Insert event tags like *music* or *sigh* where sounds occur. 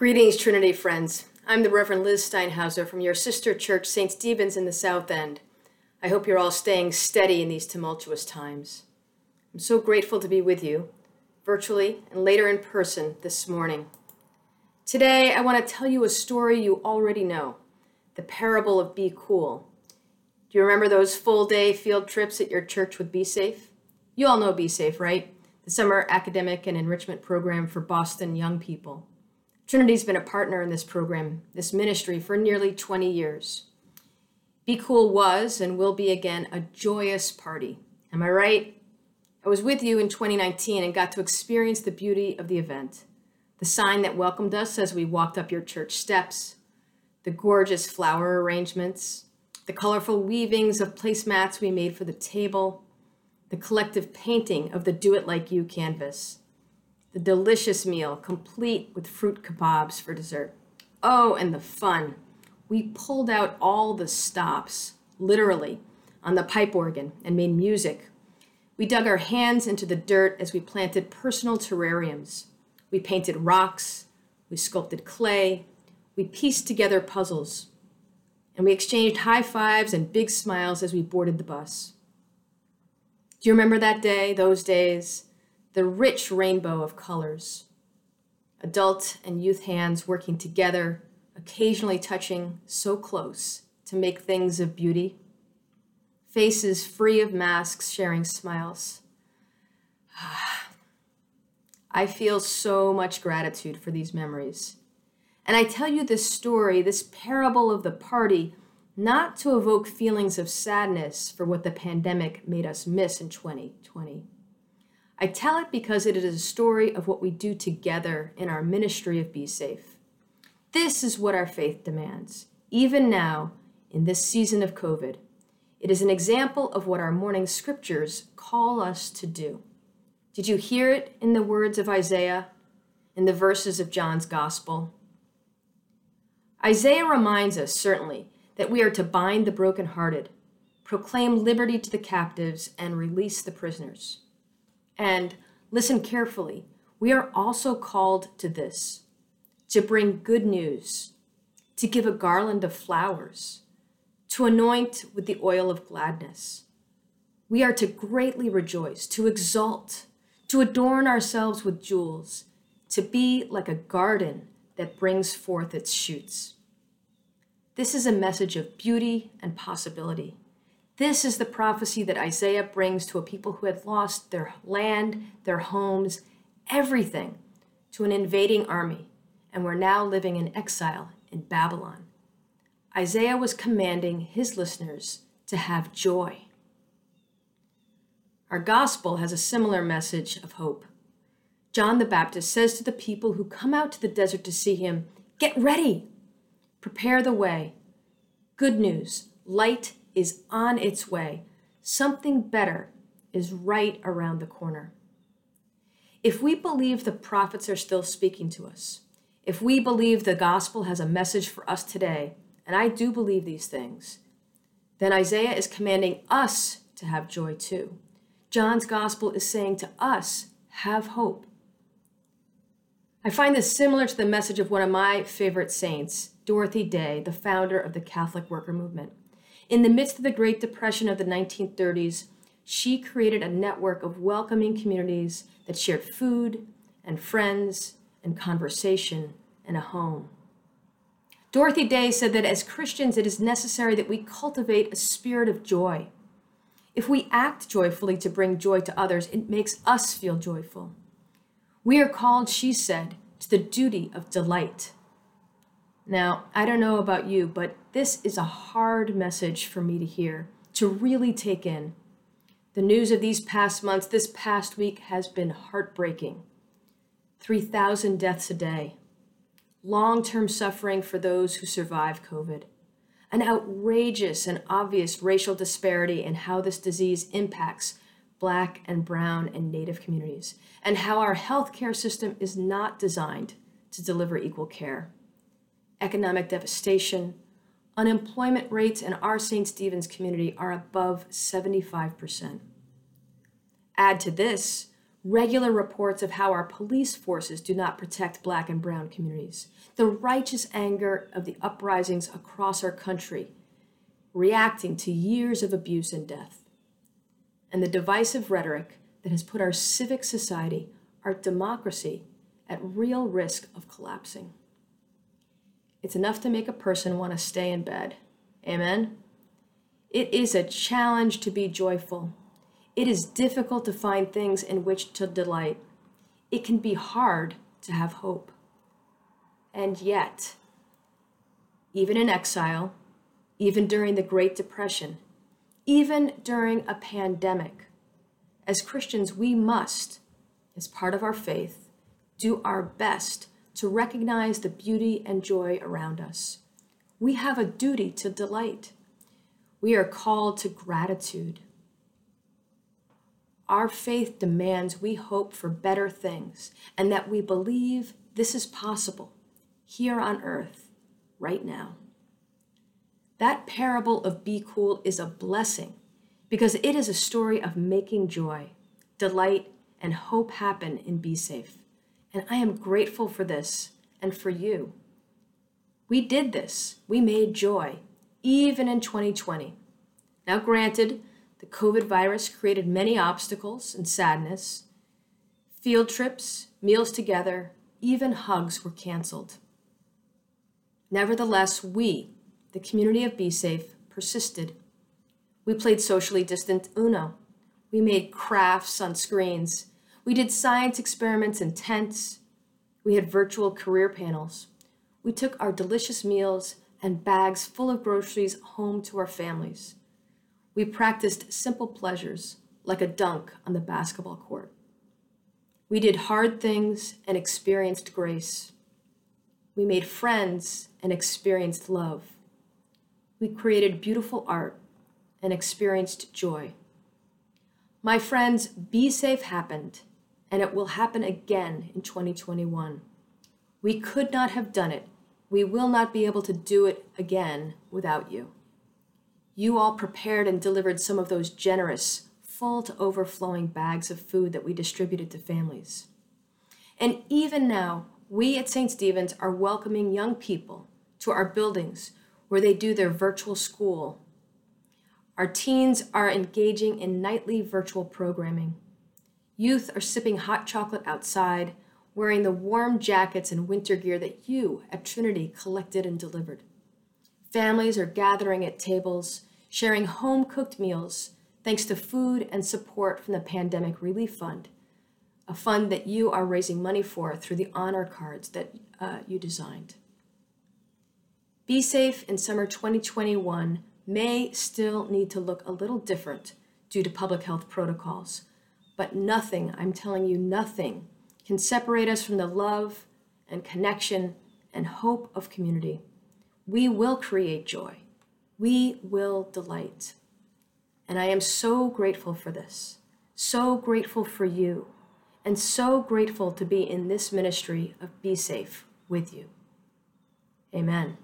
Greetings, Trinity friends. I'm the Reverend Liz Steinhauser from your sister church, St. Stephen's in the South End. I hope you're all staying steady in these tumultuous times. I'm so grateful to be with you, virtually and later in person this morning. Today, I want to tell you a story you already know the parable of Be Cool. Do you remember those full day field trips at your church with Be Safe? You all know Be Safe, right? The summer academic and enrichment program for Boston young people. Trinity's been a partner in this program, this ministry, for nearly 20 years. Be Cool was and will be again a joyous party. Am I right? I was with you in 2019 and got to experience the beauty of the event. The sign that welcomed us as we walked up your church steps, the gorgeous flower arrangements, the colorful weavings of placemats we made for the table, the collective painting of the Do It Like You canvas, the delicious meal, complete with fruit kebabs for dessert. Oh, and the fun. We pulled out all the stops, literally, on the pipe organ and made music. We dug our hands into the dirt as we planted personal terrariums. We painted rocks, we sculpted clay, we pieced together puzzles, and we exchanged high fives and big smiles as we boarded the bus. Do you remember that day, those days? The rich rainbow of colors. Adult and youth hands working together, occasionally touching so close to make things of beauty. Faces free of masks sharing smiles. *sighs* I feel so much gratitude for these memories. And I tell you this story, this parable of the party, not to evoke feelings of sadness for what the pandemic made us miss in 2020 I tell it because it is a story of what we do together in our ministry of Be Safe. This is what our faith demands, even now in this season of COVID. It is an example of what our morning scriptures call us to do. Did you hear it in the words of Isaiah, in the verses of John's Gospel? Isaiah reminds us, certainly, that we are to bind the brokenhearted, proclaim liberty to the captives, and release the prisoners. And listen carefully, we are also called to this to bring good news, to give a garland of flowers, to anoint with the oil of gladness. We are to greatly rejoice, to exult, to adorn ourselves with jewels, to be like a garden that brings forth its shoots. This is a message of beauty and possibility. This is the prophecy that Isaiah brings to a people who had lost their land, their homes, everything to an invading army, and were now living in exile in Babylon. Isaiah was commanding his listeners to have joy. Our gospel has a similar message of hope. John the Baptist says to the people who come out to the desert to see him, Get ready, prepare the way. Good news, light is on its way. Something better is right around the corner. If we believe the prophets are still speaking to us, if we believe the gospel has a message for us today, and I do believe these things, then Isaiah is commanding us to have joy too. John's gospel is saying to us, have hope. I find this similar to the message of one of my favorite saints, Dorothy Day, the founder of the Catholic Worker Movement. In the midst of the Great Depression of the 1930s, she created a network of welcoming communities that shared food and friends and conversation and a home. Dorothy Day said that as Christians, it is necessary that we cultivate a spirit of joy. If we act joyfully to bring joy to others, it makes us feel joyful. We are called, she said, to the duty of delight. Now, I don't know about you, but this is a hard message for me to hear, to really take in. The news of these past months, this past week, has been heartbreaking. 3,000 deaths a day, long term suffering for those who survive COVID, an outrageous and obvious racial disparity in how this disease impacts Black and Brown and Native communities, and how our healthcare system is not designed to deliver equal care economic devastation, unemployment rates in our St. Stephen's community are above 75%. Add to this regular reports of how our police forces do not protect black and brown communities, the righteous anger of the uprisings across our country, reacting to years of abuse and death, and the divisive rhetoric that has put our civic society, our democracy, at real risk of collapsing. It's enough to make a person want to stay in bed. Amen? It is a challenge to be joyful. It is difficult to find things in which to delight. It can be hard to have hope. And yet, even in exile, even during the Great Depression, even during a pandemic, as Christians, we must, as part of our faith, do our best to recognize the beauty and joy around us. We have a duty to delight. We are called to gratitude. Our faith demands we hope for better things and that we believe this is possible here on earth right now. That parable of Be Cool is a blessing because it is a story of making joy, delight, and hope happen in Be Safe. And I am grateful for this and for you. We did this. We made joy, even in 2020. Now, granted, the COVID virus created many obstacles and sadness. Field trips, meals together, even hugs were canceled. Nevertheless, we, the community of Be Safe, persisted. We played socially distant Uno. We made crafts on screens we did science experiments in tents. We had virtual career panels. We took our delicious meals and bags full of groceries home to our families. We practiced simple pleasures like a dunk on the basketball court. We did hard things and experienced grace. We made friends and experienced love. We created beautiful art and experienced joy. My friends, Be Safe happened and it will happen again in 2021. We could not have done it. We will not be able to do it again without you. You all prepared and delivered some of those generous, full to overflowing bags of food that we distributed to families. And even now, we at St. Stephen's are welcoming young people to our buildings where they do their virtual school. Our teens are engaging in nightly virtual programming. Youth are sipping hot chocolate outside, wearing the warm jackets and winter gear that you at Trinity collected and delivered. Families are gathering at tables, sharing home cooked meals, thanks to food and support from the Pandemic Relief Fund, a fund that you are raising money for through the honor cards that uh, you designed. Be Safe in summer 2021 may still need to look a little different due to public health protocols but nothing, I'm telling you, nothing can separate us from the love and connection and hope of community. We will create joy. We will delight. And I am so grateful for this, so grateful for you, and so grateful to be in this ministry of Be Safe with you. Amen.